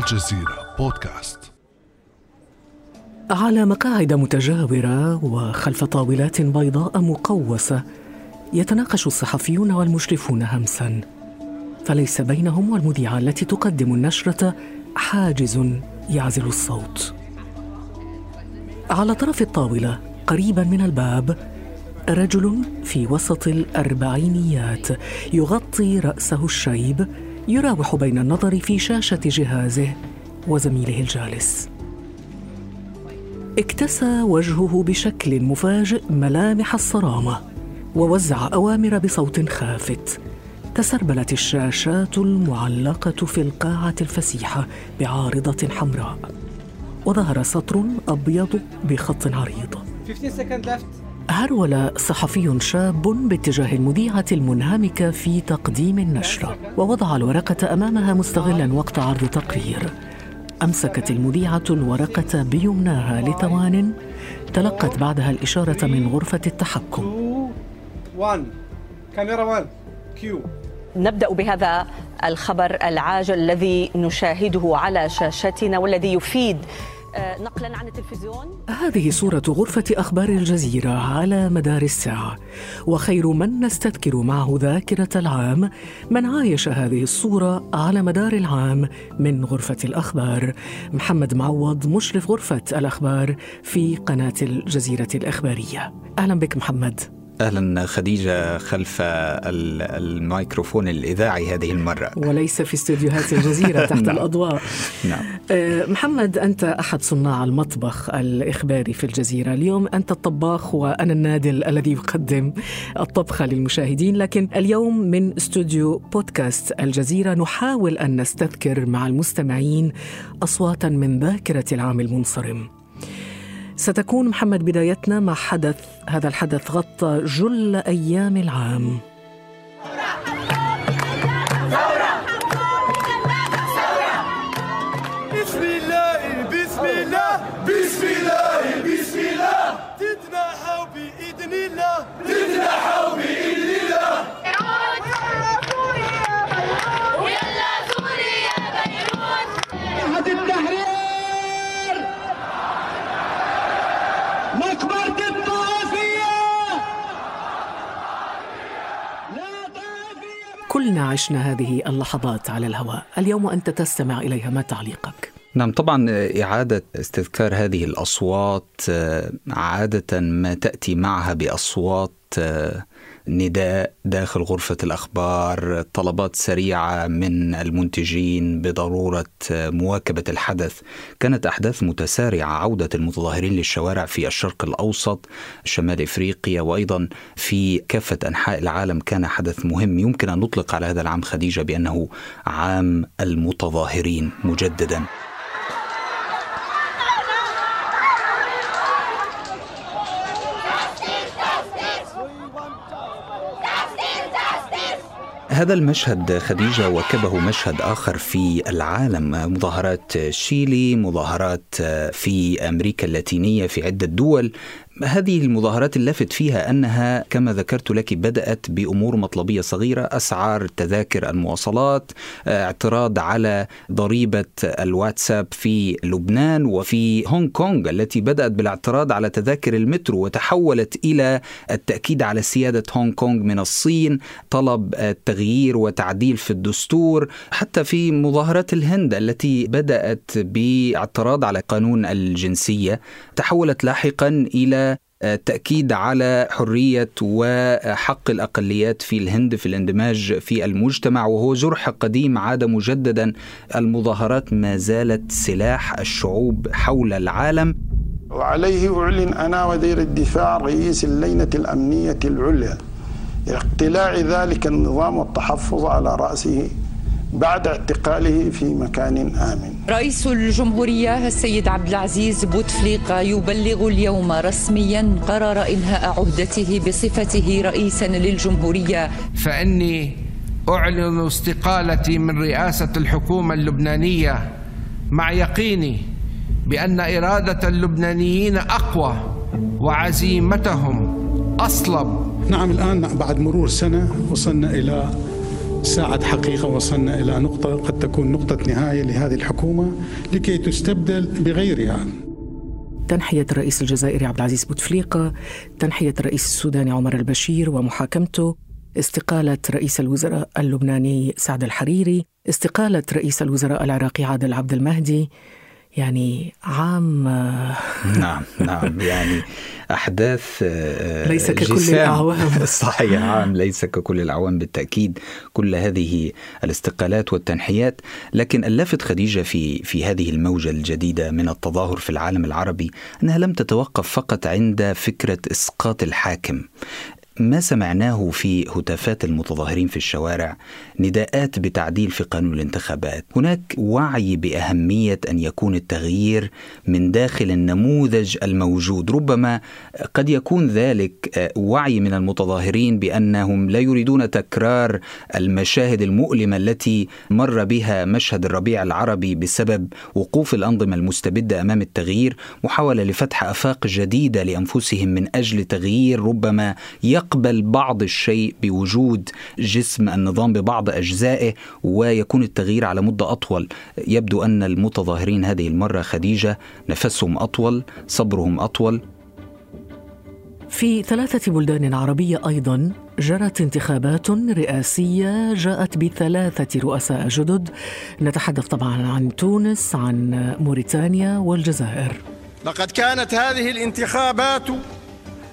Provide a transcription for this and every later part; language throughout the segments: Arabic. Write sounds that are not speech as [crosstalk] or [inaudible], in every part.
الجزيرة بودكاست. على مقاعد متجاورة وخلف طاولات بيضاء مقوسة يتناقش الصحفيون والمشرفون همسا. فليس بينهم والمذيعة التي تقدم النشرة حاجز يعزل الصوت. على طرف الطاولة قريبا من الباب رجل في وسط الأربعينيات يغطي رأسه الشيب يراوح بين النظر في شاشة جهازه وزميله الجالس. اكتسى وجهه بشكل مفاجئ ملامح الصرامة ووزع أوامر بصوت خافت. تسربلت الشاشات المعلقة في القاعة الفسيحة بعارضة حمراء. وظهر سطر أبيض بخط عريض. 15 second left. هرول صحفي شاب باتجاه المذيعة المنهمكة في تقديم النشرة ووضع الورقة أمامها مستغلا وقت عرض تقرير. أمسكت المذيعة الورقة بيمناها لثوان تلقت بعدها الإشارة من غرفة التحكم. 2 1 كاميرا 1 كيو نبدأ بهذا الخبر العاجل الذي نشاهده على شاشتنا والذي يفيد نقلا عن التلفزيون. هذه صورة غرفة أخبار الجزيرة على مدار الساعة. وخير من نستذكر معه ذاكرة العام. من عايش هذه الصورة على مدار العام من غرفة الأخبار. محمد معوض مشرف غرفة الأخبار في قناة الجزيرة الإخبارية. أهلا بك محمد. أهلا خديجة خلف ال- الميكروفون الإذاعي هذه المرة. وليس في استديوهات الجزيرة [laughs] تحت نعم. الأضواء. نعم. آه، محمد أنت أحد صناع المطبخ الإخباري في الجزيرة. اليوم أنت الطباخ وأنا النادل الذي يقدم الطبخ للمشاهدين لكن اليوم من استوديو بودكاست الجزيرة نحاول أن نستذكر مع المستمعين أصواتا من ذاكرة العام المنصرم. ستكون محمد بدايتنا مع حدث. هذا الحدث غطى جل أيام العام. كلنا عشنا هذه اللحظات على الهواء اليوم أنت تستمع إليها ما تعليقك؟ نعم طبعا إعادة استذكار هذه الأصوات آه، عادة ما تأتي معها بأصوات آه، نداء داخل غرفة الأخبار طلبات سريعة من المنتجين بضرورة مواكبة الحدث. كانت أحداث متسارعة عودة المتظاهرين للشوارع في الشرق الأوسط شمال إفريقيا وأيضا في كافة أنحاء العالم كان حدث مهم. يمكن أن نطلق على هذا العام خديجة بأنه عام المتظاهرين مجددا. هذا المشهد خديجة وكبه مشهد آخر في العالم مظاهرات شيلي مظاهرات في أمريكا اللاتينية في عدة دول. هذه المظاهرات اللافت فيها أنها كما ذكرت لك بدأت بأمور مطلبية صغيرة أسعار تذاكر المواصلات اعتراض على ضريبة الواتساب في لبنان وفي هونغ كونغ التي بدأت بالاعتراض على تذاكر المترو وتحولت إلى التأكيد على سيادة هونغ كونغ من الصين طلب التغيير وتعديل في الدستور حتى في مظاهرات الهند التي بدأت باعتراض على قانون الجنسية تحولت لاحقا إلى التأكيد على حرية وحق الأقليات في الهند في الاندماج في المجتمع وهو جرح قديم عاد مجددا. المظاهرات ما زالت سلاح الشعوب حول العالم. وعليه أعلن أنا وزير الدفاع رئيس اللجنة الأمنية العليا اقتلاع ذلك النظام والتحفظ على رأسه. بعد اعتقاله في مكان آمن. رئيس الجمهورية السيد عبد العزيز بوتفليقة يبلغ اليوم رسميا قرار إنهاء عهدته بصفته رئيسا للجمهورية. فإني أعلن استقالتي من رئاسة الحكومة اللبنانية. مع يقيني بأن إرادة اللبنانيين أقوى وعزيمتهم أصلب. نعم الآن بعد مرور سنة وصلنا إلى ساعد حقيقة وصلنا إلى نقطة قد تكون نقطة نهاية لهذه الحكومة لكي تستبدل بغيرها. تنحية الرئيس الجزائري عبد العزيز بوتفليقة تنحية الرئيس السوداني عمر البشير ومحاكمته استقالة رئيس الوزراء اللبناني سعد الحريري استقالة رئيس الوزراء العراقي عادل عبد المهدي يعني عام نعم نعم يعني أحداث آه، ليس ككل جسام. الأعوام. [laughs] صحيح عام ليس ككل الأعوام بالتأكيد كل هذه الاستقالات والتنحيات لكن اللافت خديجة في في هذه الموجة الجديدة من التظاهر في العالم العربي أنها لم تتوقف فقط عند فكرة إسقاط الحاكم ما سمعناه في هتافات المتظاهرين في الشوارع؟ نداءات بتعديل في قانون الانتخابات. هناك وعي بأهمية أن يكون التغيير من داخل النموذج الموجود. ربما قد يكون ذلك آه، وعي من المتظاهرين بأنهم لا يريدون تكرار المشاهد المؤلمة التي مر بها مشهد الربيع العربي بسبب وقوف الأنظمة المستبدة أمام التغيير محاولة لفتح آفاق جديدة لأنفسهم من أجل تغيير. ربما يقبل بعض الشيء بوجود جسم النظام ببعض أجزائه ويكون التغيير على مدة أطول. يبدو أن المتظاهرين هذه المرة خديجة نفسهم أطول صبرهم أطول. في ثلاثة بلدان عربية أيضا جرت انتخابات رئاسية جاءت بثلاثة رؤساء جدد. نتحدث طبعا عن تونس عن موريتانيا والجزائر. لقد كانت هذه الانتخابات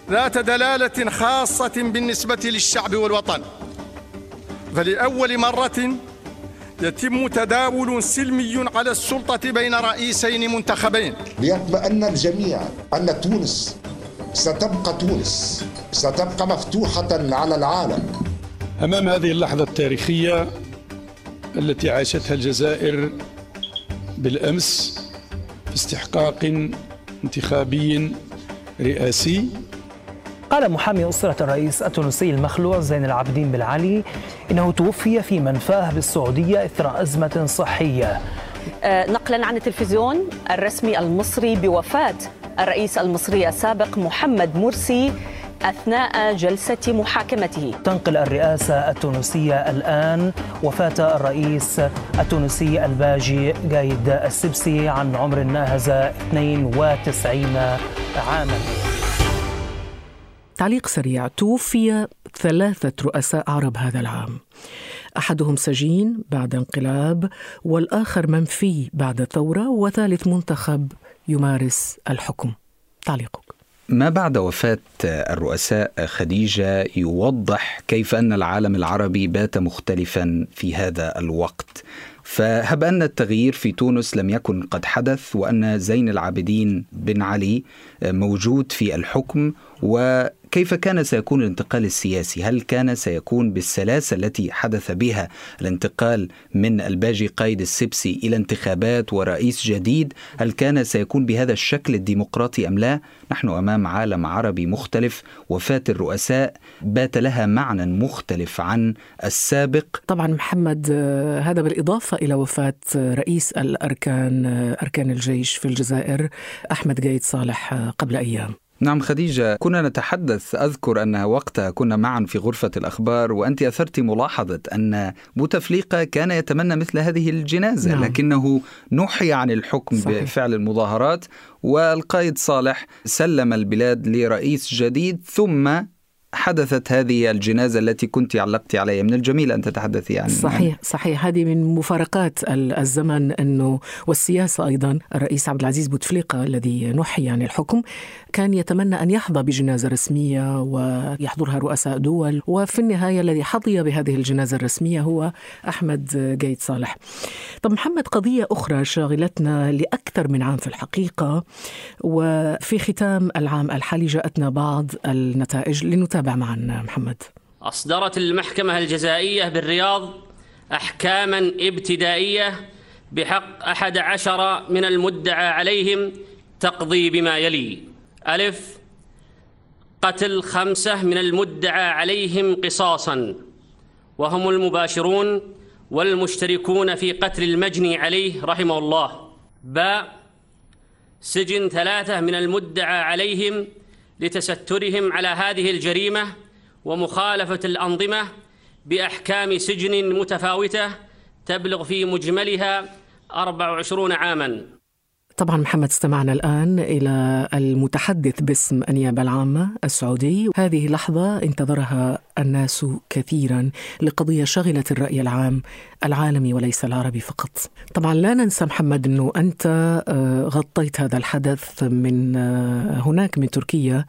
ذات دلالة خاصة بالنسبة للشعب والوطن. فلأول مرة يتم تداول سلمي على السلطة بين رئيسين منتخبين. ليطمئن الجميع أن تونس ستبقى تونس ستبقى مفتوحة على العالم. أمام هذه اللحظة التاريخية التي عاشتها الجزائر بالأمس في استحقاق انتخابي رئاسي قال محامي أسرة الرئيس التونسي المخلوع زين العابدين بن علي إنه توفي في منفاه بالسعودية إثر أزمة صحية. آه، نقلا عن التلفزيون الرسمي المصري بوفاة الرئيس المصري السابق محمد مرسي أثناء جلسة محاكمته. تنقل الرئاسة التونسية الآن وفاة الرئيس التونسي الباجي قايد السبسي عن عمر ناهز 92 عاما. تعليق سريع. توفي ثلاثة رؤساء عرب هذا العام. أحدهم سجين بعد انقلاب والآخر منفي بعد ثورة وثالث منتخب يمارس الحكم. تعليقك. ما بعد وفاة الرؤساء خديجة يوضح كيف أن العالم العربي بات مختلفا في هذا الوقت. فهب أن التغيير في تونس لم يكن قد حدث وأن زين العابدين بن علي موجود في الحكم وكيف كان سيكون الانتقال السياسي؟ هل كان سيكون بالسلاسة التي حدث بها الانتقال من الباجي قايد السبسي إلى انتخابات ورئيس جديد؟ هل كان سيكون بهذا الشكل الديمقراطي أم لا؟ نحن أمام عالم عربي مختلف وفاة الرؤساء بات لها معنى مختلف عن السابق طبعا محمد آه، هذا بالإضافة إلى وفاة رئيس الأركان آه، أركان الجيش في الجزائر أحمد قايد صالح آه، قبل أيام نعم خديجة كنا نتحدث أذكر أن وقتها كنا معا في غرفة الأخبار وأنت أثرت ملاحظة أن بوتفليقة كان يتمنى مثل هذه الجنازة نعم. لكنه نحي عن الحكم صحيح. بفعل المظاهرات والقائد صالح سلم البلاد لرئيس جديد ثم حدثت هذه الجنازة التي كنت علقت عليها من الجميل أن تتحدثي عن صحيح صحيح هذه من مفارقات ال- الزمن أنه والسياسة أيضا الرئيس عبد العزيز بوتفليقة الذي نحي عن الحكم كان يتمنى أن يحظى بجنازة رسمية ويحضرها رؤساء دول وفي النهاية الذي حظي بهذه الجنازة الرسمية هو أحمد قايد صالح. طب محمد قضية أخرى شاغلتنا لأكثر من عام في الحقيقة وفي ختام العام الحالي جاءتنا بعض النتائج لنتابع معا محمد. أصدرت المحكمة الجزائية بالرياض أحكاما ابتدائية بحق أحد عشر من المدعى عليهم تقضي بما يلي ألف. قتل خمسة من المدعى عليهم قصاصا. وهم المباشرون والمشتركون في قتل المجني عليه رحمه الله. باء سجن ثلاثة من المدعى عليهم لتسترهم على هذه الجريمة ومخالفة الأنظمة بأحكام سجن متفاوتة تبلغ في مجملها 24 عاما. طبعا محمد استمعنا الآن إلى المتحدث باسم النيابة العامة السعودي. هذه لحظة انتظرها الناس كثيرا لقضية شغلت الرأي العام العالمي وليس العربي فقط. طبعا لا ننسى محمد أنه أنت آه، غطيت هذا الحدث من آه، هناك من تركيا.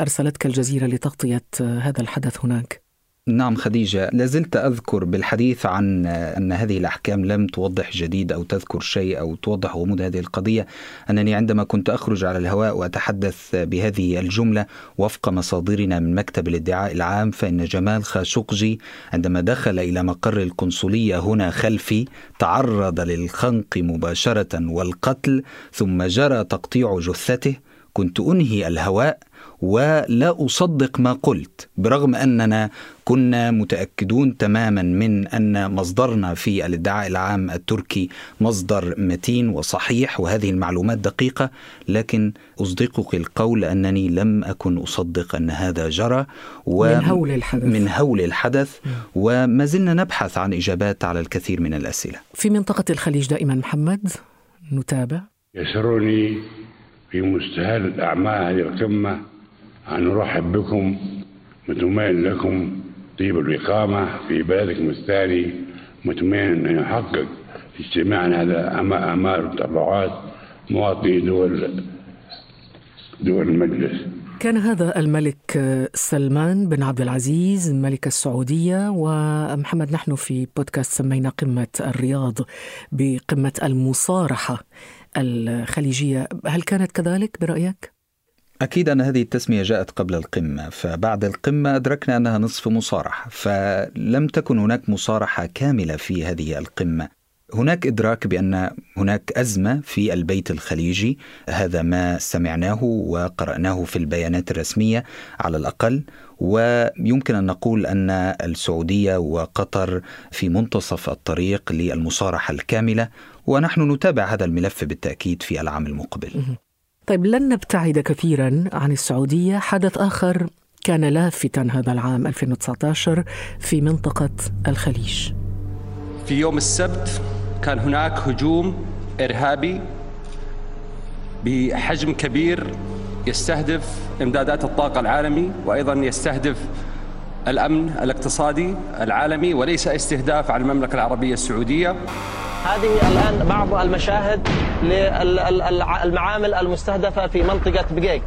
أرسلتك الجزيرة لتغطية آه، هذا الحدث هناك. نعم خديجة لازلت أذكر بالحديث عن أن هذه الأحكام لم توضح جديد أو تذكر شيء أو توضح غموض هذه القضية. أنني عندما كنت أخرج على الهواء وأتحدث بهذه الجملة وفق مصادرنا من مكتب الادعاء العام فإن جمال خاشقجي عندما دخل إلى مقر القنصلية هنا خلفي تعرض للخنق مباشرة والقتل ثم جرى تقطيع جثته. كنت أنهي الهواء ولا اصدق ما قلت برغم أننا كنا متأكدون تماما من أن مصدرنا في الادعاء العام التركي مصدر متين وصحيح وهذه المعلومات دقيقة لكن أصدقك القول أنني لم أكن أصدق أن هذا جرى و من هول الحدث. من هول الحدث وما زلنا نبحث عن إجابات على الكثير من الأسئلة. في منطقة الخليج دائما محمد نتابع. يسرني في مستهل اعمال هذه القمة أن نرحب بكم متمين لكم طيب الإقامة في بلدكم الثاني متمين أن يحقق اجتماعنا هذا أمال وتطلعات مواطني دول دول المجلس كان هذا الملك سلمان بن عبد العزيز ملك السعودية ومحمد نحن في بودكاست سمينا قمة الرياض بقمة المصارحة الخليجية هل كانت كذلك برأيك؟ أكيد أن هذه التسمية جاءت قبل القمة فبعد القمة أدركنا أنها نصف مصارحة فلم تكن هناك مصارحة كاملة في هذه القمة. هناك إدراك بأن هناك أزمة في البيت الخليجي هذا ما سمعناه وقرأناه في البيانات الرسمية على الأقل ويمكن أن نقول أن السعودية وقطر في منتصف الطريق للمصارحة الكاملة ونحن نتابع هذا الملف بالتأكيد في العام المقبل. طيب لن نبتعد كثيرا عن السعودية. حدث آخر كان لافتا هذا العام 2019 في منطقة الخليج. في يوم السبت كان هناك هجوم إرهابي بحجم كبير يستهدف إمدادات الطاقة العالمي وأيضا يستهدف الأمن الاقتصادي العالمي وليس استهداف على المملكة العربية السعودية. هذه الآن بعض المشاهد للمعامل المستهدفة في منطقة بقيق.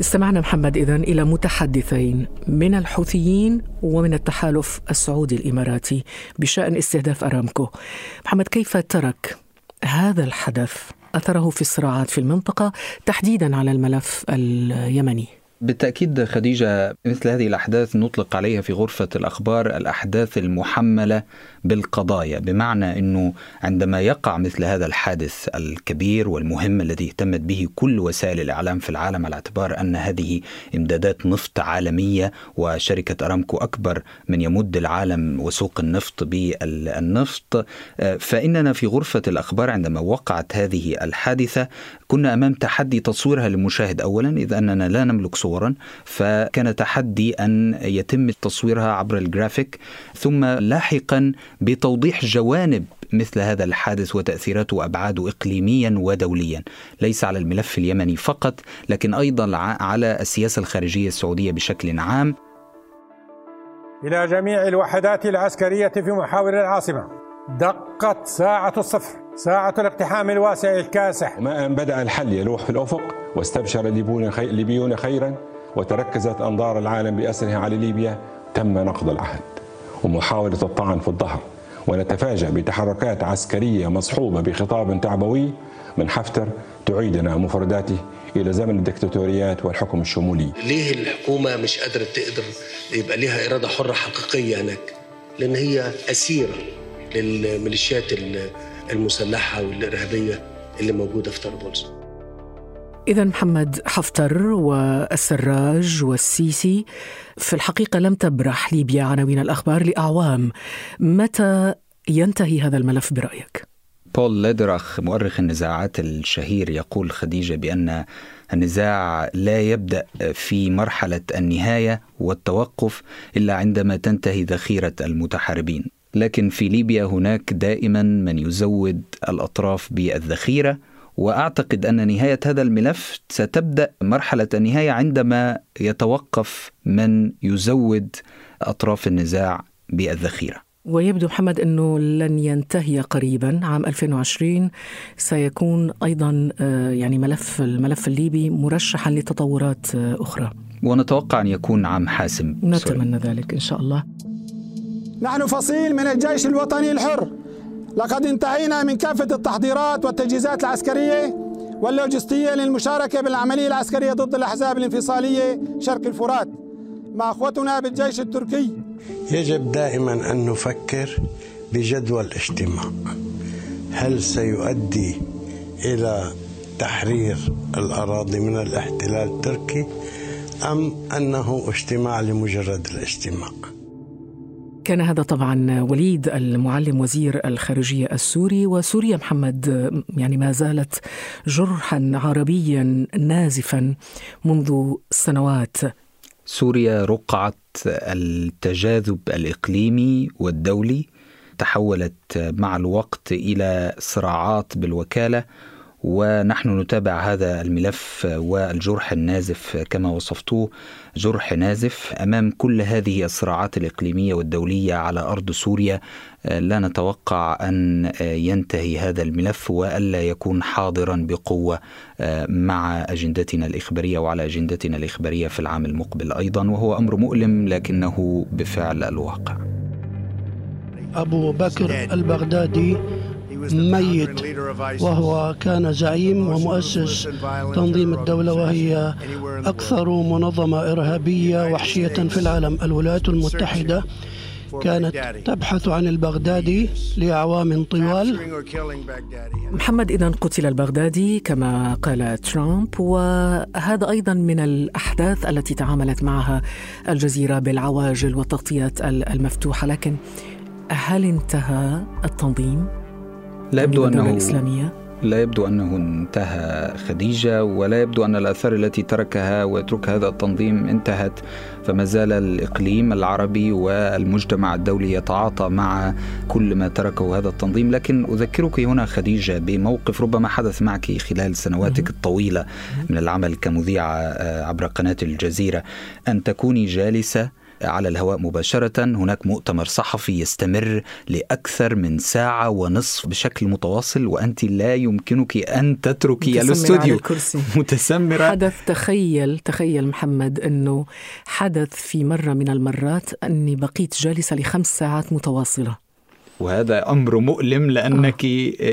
استمعنا محمد إذن إلى متحدثين من الحوثيين ومن التحالف السعودي الإماراتي بشأن استهداف أرامكو. محمد كيف ترك هذا الحدث أثره في الصراعات في المنطقة تحديدا على الملف اليمني؟ بالتأكيد خديجة مثل هذه الأحداث نطلق عليها في غرفة الأخبار الأحداث المحملة بالقضايا بمعنى أنه عندما يقع مثل هذا الحادث الكبير والمهم الذي اهتمت به كل وسائل الإعلام في العالم على اعتبار أن هذه إمدادات نفط عالمية وشركة أرامكو أكبر من يمد العالم وسوق النفط بالنفط فإننا في غرفة الأخبار عندما وقعت هذه الحادثة كنا أمام تحدي تصويرها للمشاهد أولا إذ أننا لا نملك صورا فكان تحدي أن يتم تصويرها عبر الجرافيك ثم لاحقا بتوضيح جوانب مثل هذا الحادث وتأثيراته وأبعاده إقليميا ودوليا. ليس على الملف اليمني فقط لكن أيضا على السياسة الخارجية السعودية بشكل عام. إلى جميع الوحدات العسكرية في محاور العاصمة دقت ساعة الصفر. ساعة الاقتحام الواسع الكاسح. ما أن بدأ الحل يلوح في الأفق واستبشر الليبيون خيرا وتركزت أنظار العالم بأسرها على ليبيا تم نقض العهد. ومحاولة الطعن في الظهر. ونتفاجأ بتحركات عسكرية مصحوبة بخطاب تعبوي من حفتر تعيدنا مفرداته إلى زمن الدكتاتوريات والحكم الشمولي. ليه الحكومة مش قادرة تقدر يبقى لها إرادة حرة حقيقية هناك؟ لأن هي أسيرة للميليشيات المسلحة والإرهابية اللي موجودة في طرابلس. إذا محمد حفتر والسراج والسيسي في الحقيقة لم تبرح ليبيا عناوين الأخبار لأعوام. متى ينتهي هذا الملف برأيك؟ بول ليدراخ مؤرخ النزاعات الشهير يقول خديجة بأن النزاع لا يبدأ في مرحلة النهاية والتوقف إلا عندما تنتهي ذخيرة المتحاربين. لكن في ليبيا هناك دائما من يزود الأطراف بالذخيرة وأعتقد أن نهاية هذا الملف ستبدأ مرحلة النهاية عندما يتوقف من يزود أطراف النزاع بالذخيرة. ويبدو محمد أنه لن ينتهي قريبا عام 2020 سيكون أيضا آه، يعني ملف الملف الليبي مرشحا لتطورات آه، أخرى. ونتوقع أن يكون عام حاسم. نتمنى ذلك إن شاء الله. نحن فصيل من الجيش الوطني الحر. لقد انتهينا من كافة التحضيرات والتجهيزات العسكرية واللوجستية للمشاركة بالعملية العسكرية ضد الأحزاب الانفصالية شرق الفرات. مع أخوتنا بالجيش التركي. يجب دائما أن نفكر بجدوى الاجتماع. هل سيؤدي إلى تحرير الأراضي من الاحتلال التركي أم أنه اجتماع لمجرد الاجتماع؟ كان هذا طبعا وليد المعلم وزير الخارجية السوري وسوريا محمد يعني ما زالت جرحا عربيا نازفا منذ سنوات. سوريا رقعه التجاذب الإقليمي والدولي تحولت مع الوقت إلى صراعات بالوكالة ونحن نتابع هذا الملف والجرح النازف كما وصفتوه جرح نازف أمام كل هذه الصراعات الإقليمية والدولية على أرض سوريا لا نتوقع أن ينتهي هذا الملف وألا يكون حاضرا بقوة مع أجندتنا الإخبارية وعلى أجندتنا الإخبارية في العام المقبل أيضا وهو أمر مؤلم لكنه بفعل الواقع. أبو بكر البغدادي ميت وهو كان زعيم ومؤسس تنظيم الدولة وهي أكثر منظمة إرهابية وحشية في العالم. الولايات المتحدة كانت تبحث عن البغدادي لأعوام طوال. محمد إذا قتل البغدادي كما قال ترامب وهذا أيضا من الأحداث التي تعاملت معها الجزيرة بالعواجل والتغطيات المفتوحة. لكن هل انتهى التنظيم؟ لا يبدو أنه الإسلامية؟ لا يبدو أنه انتهى خديجة ولا يبدو أن الآثار التي تركها ويترك هذا التنظيم انتهت فما زال الإقليم العربي والمجتمع الدولي يتعاطى مع كل ما تركه هذا التنظيم. لكن أذكرك هنا خديجة بموقف ربما حدث معك خلال سنواتك الطويلة من العمل كمذيعة عبر قناة الجزيرة. أن تكوني جالسة على الهواء مباشرة. هناك مؤتمر صحفي يستمر لأكثر من ساعة ونصف بشكل متواصل وأنت لا يمكنك أن تتركي الاستوديو. [laughs] متسمرة. حدث تخيل تخيل محمد أنه حدث في مرة من المرات أني بقيت جالسة لخمس ساعات متواصلة. وهذا أمر مؤلم لأنك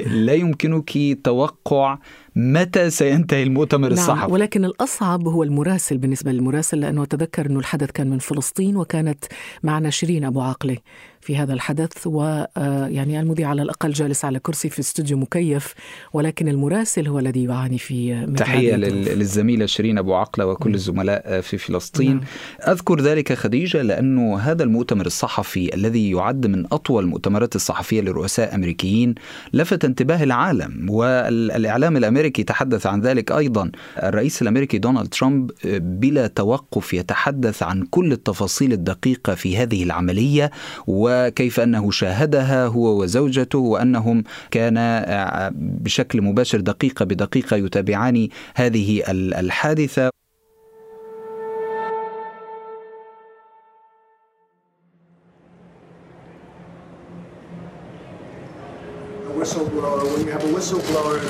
لا يمكنك توقع متى سينتهي المؤتمر نعم الصحفي. ولكن الأصعب هو المراسل بالنسبة للمراسل لأنه أتذكر أنه الحدث كان من فلسطين وكانت معنا شيرين أبو عاقلة. في هذا الحدث ويعني المذيع على الأقل جالس على كرسي في استوديو مكيف ولكن المراسل هو الذي يعاني في تحية للزميلة شيرين أبو عقلة وكل الزملاء في فلسطين. نعم. أذكر ذلك خديجة لأنه هذا المؤتمر الصحفي الذي يعد من أطول المؤتمرات الصحفية لرؤساء أمريكيين لفت انتباه العالم والإعلام الأمريكي تحدث عن ذلك أيضا. الرئيس الأمريكي دونالد ترامب بلا توقف يتحدث عن كل التفاصيل الدقيقة في هذه العملية وكيف أنه شاهدها هو وزوجته وأنهم كان بشكل مباشر دقيقة بدقيقة يتابعان هذه الحادثة.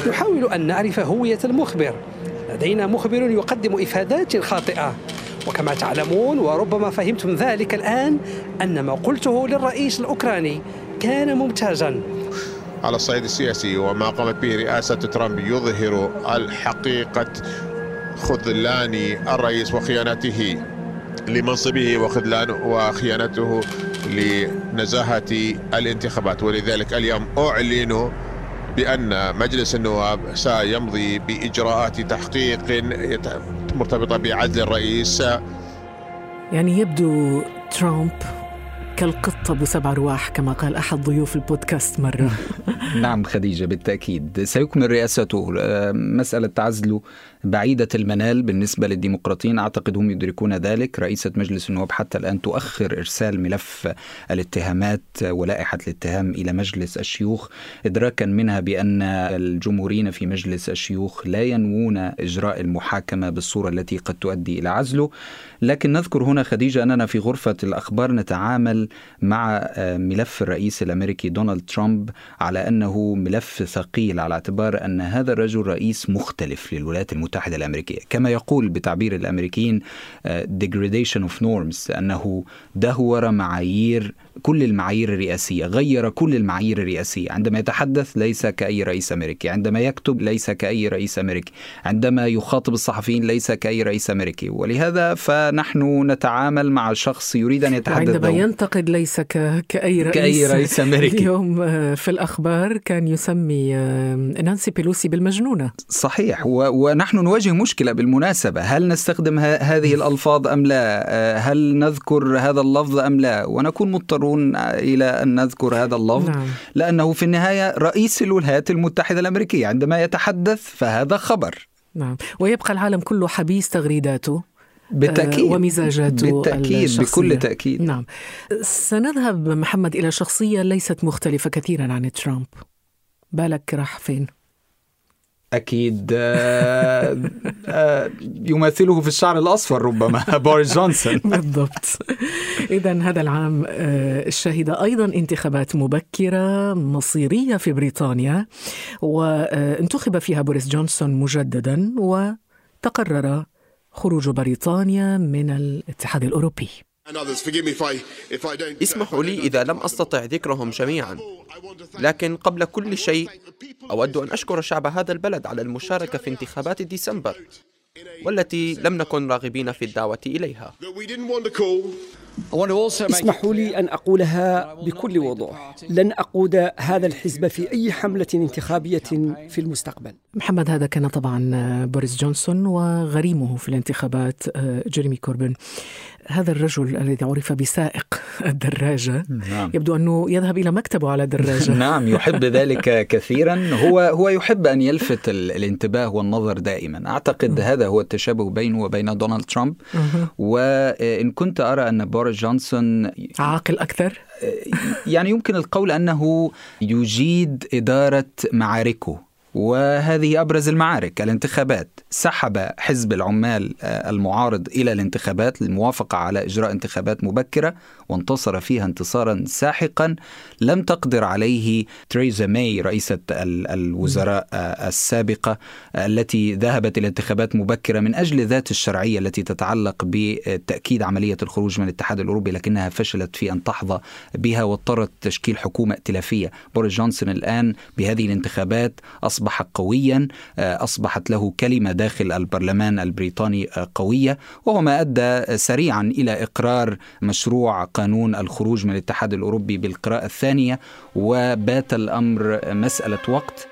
نحاول أن نعرف هوية المخبر. لدينا مخبر يقدم إفادات خاطئة. وكما تعلمون وربما فهمتم ذلك الآن أن ما قلته للرئيس الأوكراني كان ممتازا. على الصعيد السياسي وما قامت به رئاسة ترامب يظهر الحقيقة خذلان الرئيس وخيانته لمنصبه وخذلان وخيانته لنزاهة الانتخابات. ولذلك اليوم أعلن بأن مجلس النواب سيمضي بإجراءات تحقيق مرتبطة بعزل الرئيس. يعني يبدو ترامب كالقط أبو سبع رواح كما قال أحد ضيوف البودكاست مرة. [laughs] نعم خديجة بالتأكيد. سيكمل رئاسته. مسألة عزله بعيدة المنال بالنسبة للديمقراطيين. أعتقد هم يدركون ذلك. رئيسة مجلس النواب حتى الآن تؤخر إرسال ملف الاتهامات ولائحة الاتهام إلى مجلس الشيوخ إدراكا منها بأن الجمهوريين في مجلس الشيوخ لا ينوون إجراء المحاكمة بالصورة التي قد تؤدي إلى عزله. لكن نذكر هنا خديجة أننا في غرفة الأخبار نتعامل مع ملف الرئيس الأمريكي دونالد ترامب على أنه ملف ثقيل على اعتبار أن هذا الرجل رئيس مختلف للولايات المتحدة. الأمريكية. كما يقول بتعبير الأمريكيين degradation of norms أنه دهور معايير كل المعايير الرئاسية غير كل المعايير الرئاسية. عندما يتحدث ليس كأي رئيس أمريكي عندما يكتب ليس كأي رئيس أمريكي عندما يخاطب الصحفيين ليس كأي رئيس أمريكي. ولهذا فنحن نتعامل مع شخص يريد أن يتحدث عندما ينتقد ليس ك... كأي رئيس كأي رئيس [laughs] أمريكي. اليوم في الأخبار كان يسمي نانسي بيلوسي بالمجنونة. صحيح. و... ونحن نواجه مشكلة بالمناسبة. هل نستخدم ه... هذه الألفاظ أم لا؟ هل نذكر هذا اللفظ أم لا؟ ونكون مضطرون إلى أن نذكر هذا اللفظ نعم. لأنه في النهاية رئيس الولايات المتحدة الأمريكية. عندما يتحدث فهذا خبر. نعم. ويبقى العالم كله حبيس تغريداته بالتأكيد. ومزاجاته بالتأكيد الشخصية. بكل تأكيد. نعم. سنذهب محمد إلى شخصية ليست مختلفة كثيرا عن ترامب. بالك راح فين؟ أكيد آه آه يماثله في الشعر الأصفر ربما [laughs] بوريس جونسون. بالضبط. إذا هذا العام آه شهد أيضا انتخابات مبكرة مصيرية في بريطانيا وانتخب فيها بوريس جونسون مجددا وتقرر خروج بريطانيا من الاتحاد الأوروبي. اسمحوا لي إذا لم أستطع ذكرهم جميعا. لكن قبل كل شيء أود أن أشكر شعب هذا البلد على المشاركة في انتخابات ديسمبر والتي لم نكن راغبين في الدعوة إليها. اسمحوا لي أن أقولها بكل وضوح. لن أقود هذا الحزب في أي حملة انتخابية في المستقبل. محمد هذا كان طبعا بوريس جونسون وغريمه في الانتخابات جيريمي كوربن. هذا الرجل الذي عرف بسائق الدراجة نعم. يبدو أنه يذهب إلى مكتبه على دراجة [laughs] نعم يحب ذلك كثيرا. هو هو يحب أن يلفت الانتباه والنظر دائما. أعتقد هذا هو التشابه بينه وبين دونالد ترامب. وإن كنت أرى أن بوريس جونسون عاقل أكثر؟ يعني يمكن القول أنه يجيد إدارة معاركه. وهذه أبرز المعارك الانتخابات. سحب حزب العمال المعارض إلى الانتخابات للموافقه على إجراء انتخابات مبكرة وانتصر فيها انتصارا ساحقا. لم تقدر عليه تريزا ماي رئيسة الوزراء السابقة التي ذهبت إلى انتخابات مبكرة من أجل ذات الشرعية التي تتعلق بتأكيد عملية الخروج من الاتحاد الأوروبي لكنها فشلت في أن تحظى بها واضطرت تشكيل حكومة ائتلافية. بوريس جونسون الآن بهذه الانتخابات أصبح قويا أصبحت له كلمة داخل البرلمان البريطاني قوية وهو ما أدى سريعا إلى إقرار مشروع قانون الخروج من الاتحاد الأوروبي بالقراءة الثانية وبات الأمر مسألة وقت.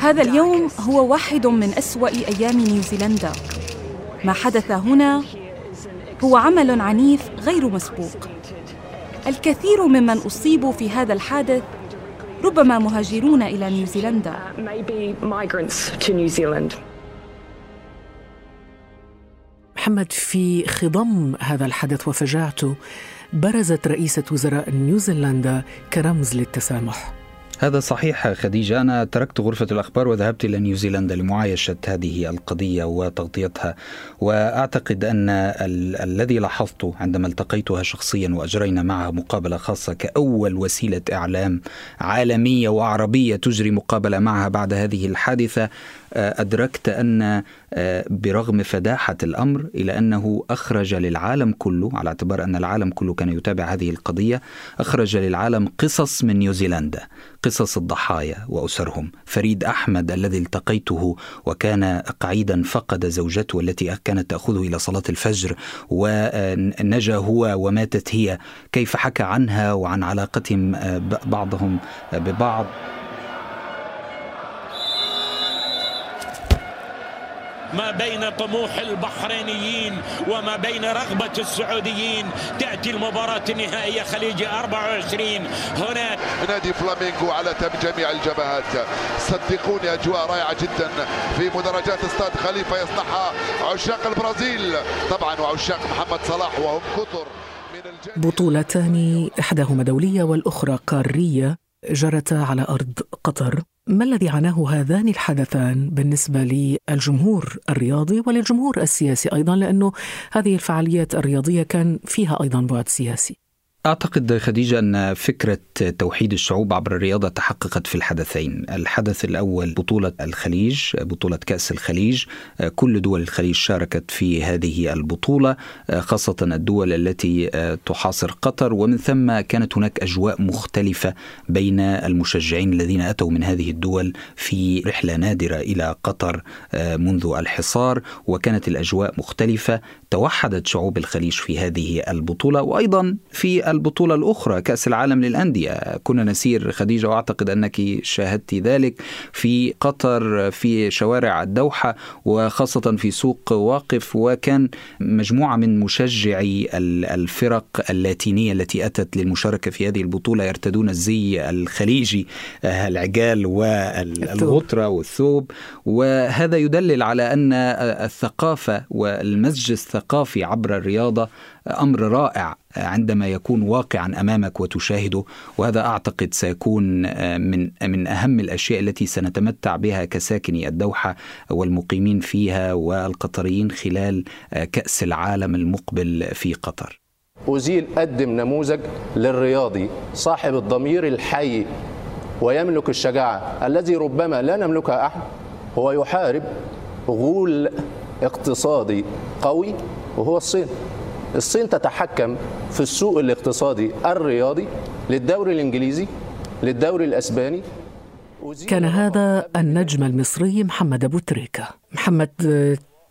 هذا اليوم هو واحد من أسوأ أيام نيوزيلندا. ما حدث هنا هو عمل عنيف غير مسبوق. الكثير ممن أصيبوا في هذا الحادث ربما مهاجرون إلى نيوزيلندا. محمد في خضم هذا الحدث وفجاعته برزت رئيسة وزراء نيوزيلندا كرمز للتسامح. هذا صحيح خديجة. أنا تركت غرفة الأخبار وذهبت إلى نيوزيلندا لمعايشة هذه القضية وتغطيتها. وأعتقد أن ال- الذي لاحظته عندما التقيتها شخصيا وأجرينا معها مقابلة خاصة كأول وسيلة إعلام عالمية وعربية تجري مقابلة معها بعد هذه الحادثة أدركت أن برغم فداحة الأمر إلى أنه أخرج للعالم كله على اعتبار أن العالم كله كان يتابع هذه القضية أخرج للعالم قصص من نيوزيلندا قصص الضحايا وأسرهم. فريد أحمد الذي التقيته وكان قعيدا فقد زوجته التي كانت تأخذه إلى صلاة الفجر ونجا هو وماتت هي. كيف حكى عنها وعن علاقتهم بعضهم ببعض؟ ما بين طموح البحرينيين وما بين رغبة السعوديين. تأتي المباراة النهائية خليجي 24 هناك نادي فلامينغو على تم جميع الجبهات. صدقوني أجواء رائعة جدا في مدرجات استاد خليفة يصنعها عشاق البرازيل. طبعا وعشاق محمد صلاح وهم كثر بطولتان إحداهما دولية والأخرى قارية جرتا على أرض قطر. ما الذي عناه هذان الحدثان بالنسبة للجمهور الرياضي وللجمهور السياسي أيضا؟ لأنه هذه الفعاليات الرياضية كان فيها أيضا بعد سياسي. أعتقد خديجة أن فكرة توحيد الشعوب عبر الرياضة تحققت في الحدثين. الحدث الأول بطولة الخليج بطولة كأس الخليج. كل دول الخليج شاركت في هذه البطولة خاصة الدول التي تحاصر قطر. ومن ثم كانت هناك أجواء مختلفة بين المشجعين الذين أتوا من هذه الدول في رحلة نادرة إلى قطر منذ الحصار وكانت الأجواء مختلفة. توحدت شعوب الخليج في هذه البطولة وأيضا في البطولة الأخرى كأس العالم للأندية. كنا نسير خديجة وأعتقد أنك شاهدت ذلك في قطر في شوارع الدوحة وخاصة في سوق واقف وكان مجموعة من مشجعي الفرق اللاتينية التي أتت للمشاركة في هذه البطولة يرتدون الزي الخليجي العجال والغطرة والثوب. وهذا يدلل على أن الثقافة والمزج الثقافي عبر الرياضة أمر رائع عندما يكون واقعا أمامك وتشاهده وهذا أعتقد سيكون من من أهم الأشياء التي سنتمتع بها كساكني الدوحة والمقيمين فيها والقطريين خلال كأس العالم المقبل في قطر. اوزيل قدم نموذج للرياضي صاحب الضمير الحي ويملك الشجاعة الذي ربما لا نملكها أحد هو يحارب غول اقتصادي قوي وهو الصين. الصين تتحكم في السوق الاقتصادي الرياضي للدوري الإنجليزي للدوري الأسباني. كان هذا النجم المصري محمد أبو تريكة. محمد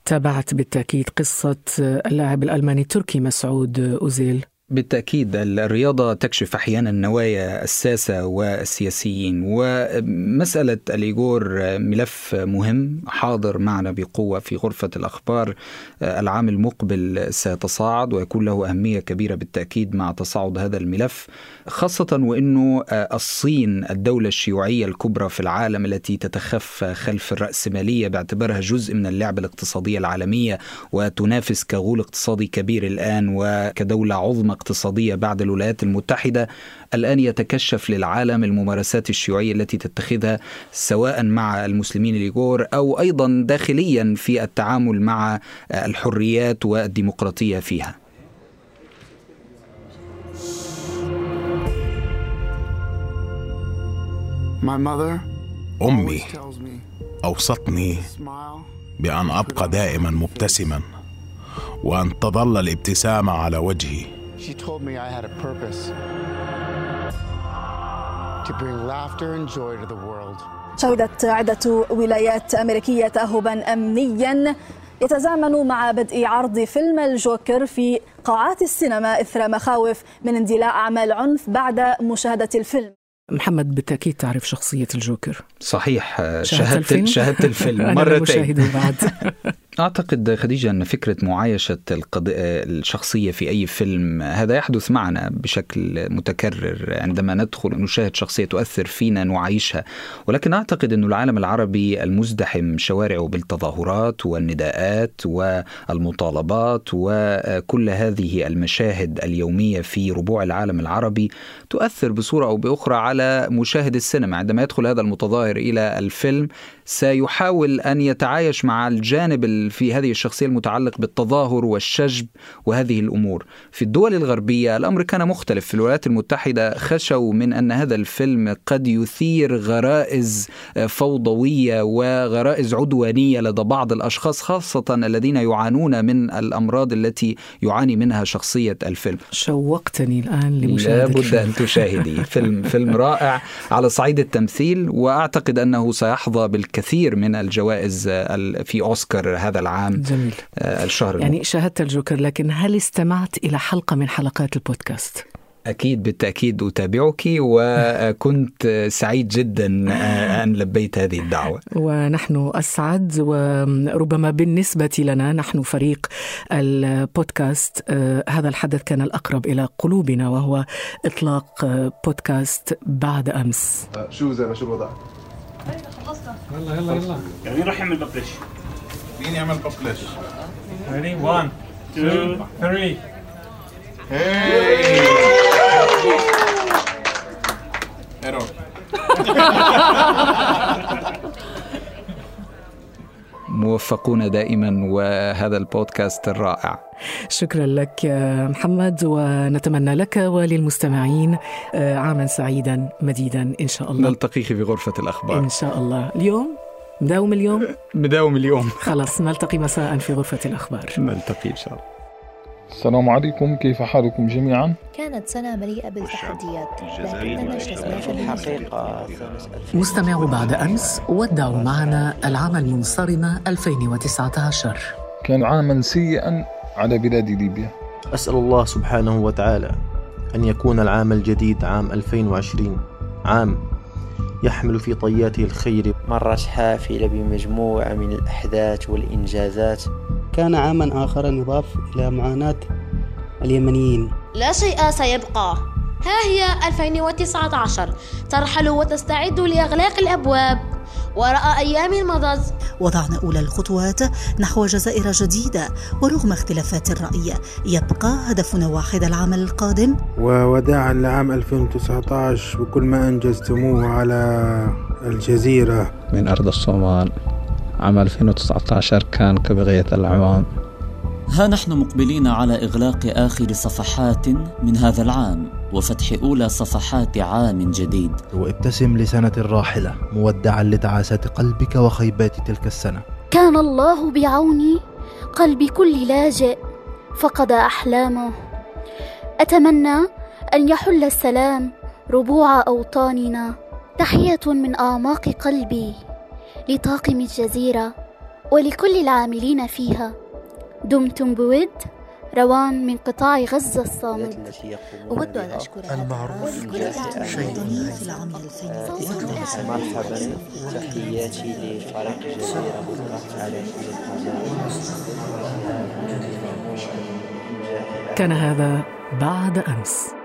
تابعت بالتأكيد قصة اللاعب الألماني التركي مسعود أوزيل. بالتأكيد الرياضة تكشف أحيانا نوايا الساسة والسياسيين ومسألة الإيغور ملف مهم حاضر معنا بقوة في غرفة الأخبار. العام المقبل سيتصاعد ويكون له أهمية كبيرة بالتأكيد مع تصاعد هذا الملف خاصة وأنه الصين الدولة الشيوعية الكبرى في العالم التي تتخفى خلف الرأسمالية باعتبارها جزء من اللعبة الاقتصادية العالمية وتنافس كغول اقتصادي كبير الآن وكدولة عظمى اقتصادية بعد الولايات المتحدة الآن يتكشف للعالم الممارسات الشيوعية التي تتخذها سواء مع المسلمين الإيغور أو أيضا داخليا في التعامل مع الحريات والديمقراطية فيها. أمي أوصتني بأن أبقى دائما مبتسما وأن تظل الابتسامة على وجهي. She told me I had a purpose to bring laughter and joy to the world. شهدت عدة ولايات أمريكية تأهبا أمنيا يتزامن مع بدء عرض فيلم الجوكر في قاعات السينما إثر مخاوف من اندلاع أعمال عنف بعد مشاهدة الفيلم محمد بالتاكيد تعرف شخصية الجوكر. صحيح شاهدت الفيلم, شاهدت الفيلم. [laughs] مرتين. بعد. [laughs] أعتقد خديجة أن فكرة معايشة القضية الشخصية في أي فيلم هذا يحدث معنا بشكل متكرر عندما ندخل نشاهد شخصية تؤثر فينا نعيشها. ولكن أعتقد أن العالم العربي المزدحم شوارعه بالتظاهرات والنداءات والمطالبات وكل هذه المشاهد اليومية في ربوع العالم العربي تؤثر بصورة أو بأخرى على مشاهد السينما عندما يدخل هذا المتظاهر إلى الفيلم سيحاول أن يتعايش مع الجانب في هذه الشخصية المتعلق بالتظاهر والشجب وهذه الأمور. في الدول الغربية الأمر كان مختلف، في الولايات المتحدة خشوا من أن هذا الفيلم قد يثير غرائز فوضوية وغرائز عدوانية لدى بعض الأشخاص خاصة الذين يعانون من الأمراض التي يعاني منها شخصية الفيلم. شوقتني الآن لمشاهدة لابد أن تشاهدي فيلم فيلم رائع على صعيد التمثيل وأعتقد أنه سيحظى بالكثير الكثير من الجوائز في أوسكار هذا العام جميل. الشهر يعني شاهدت الجوكر لكن هل استمعت إلى حلقة من حلقات البودكاست؟ أكيد بالتأكيد أتابعك وكنت سعيد جدا أن لبيت هذه الدعوة ونحن أسعد وربما بالنسبة لنا نحن فريق البودكاست هذا الحدث كان الأقرب إلى قلوبنا وهو إطلاق بودكاست بعد أمس شو زي ما شو الوضع؟ يلا يلا يلا يعني مين راح يعمل ببلش؟ مين يعمل ببلش؟ Ready? One, two, three. Hey! Error. موفقون دائما وهذا البودكاست الرائع شكرا لك محمد ونتمنى لك وللمستمعين عاما سعيدا مديدا إن شاء الله. نلتقيك في غرفة الأخبار. إن شاء الله. اليوم؟ مداوم اليوم؟ [laughs] مداوم اليوم. [laughs] خلاص نلتقي مساء في غرفة الأخبار. نلتقي إن شاء الله. السلام عليكم. كيف حالكم جميعا؟ كانت سنة مليئة بالتحديات. لكننا اجتزنا الحقيقة. مستمعوا بعد أمس ودعوا معنا العام المنصرم 2019 كان عاما سيئا على بلاد ليبيا. أسأل الله سبحانه وتعالى أن يكون العام الجديد عام 2020 عام يحمل في طياته الخير. مرت حافلة بمجموعة من الأحداث والإنجازات. كان عاما آخر يضاف إلى معاناة اليمنيين. لا شيء سيبقى. ها هي 2019 ترحل وتستعد لإغلاق الأبواب. وراء أيام مضت وضعنا أولى الخطوات نحو جزائر جديدة ورغم اختلافات الرأي يبقى هدفنا واحد العام القادم. ووداعا لعام 2019 بكل ما أنجزتموه على الجزيرة. من أرض الصومال. عام 2019 كان كبقية الأعوام ها نحن مقبلين على إغلاق آخر صفحات من هذا العام. وفتح أولى صفحات عام جديد. وابتسم لسنة الراحلة مودعا لتعاسات قلبك وخيبات تلك السنة. كان الله بعوني قلب كل لاجئ فقد أحلامه. أتمنى أن يحل السلام ربوع أوطاننا. تحية من أعماق قلبي لطاقم الجزيرة ولكل العاملين فيها. دمتم بود؟ روان من قطاع غزة الصامت. أود أن أشكر المعروف شيء. في العام 2019 مرحبا. تحياتي لفريق جزيرة على كان هذا بعد أمس.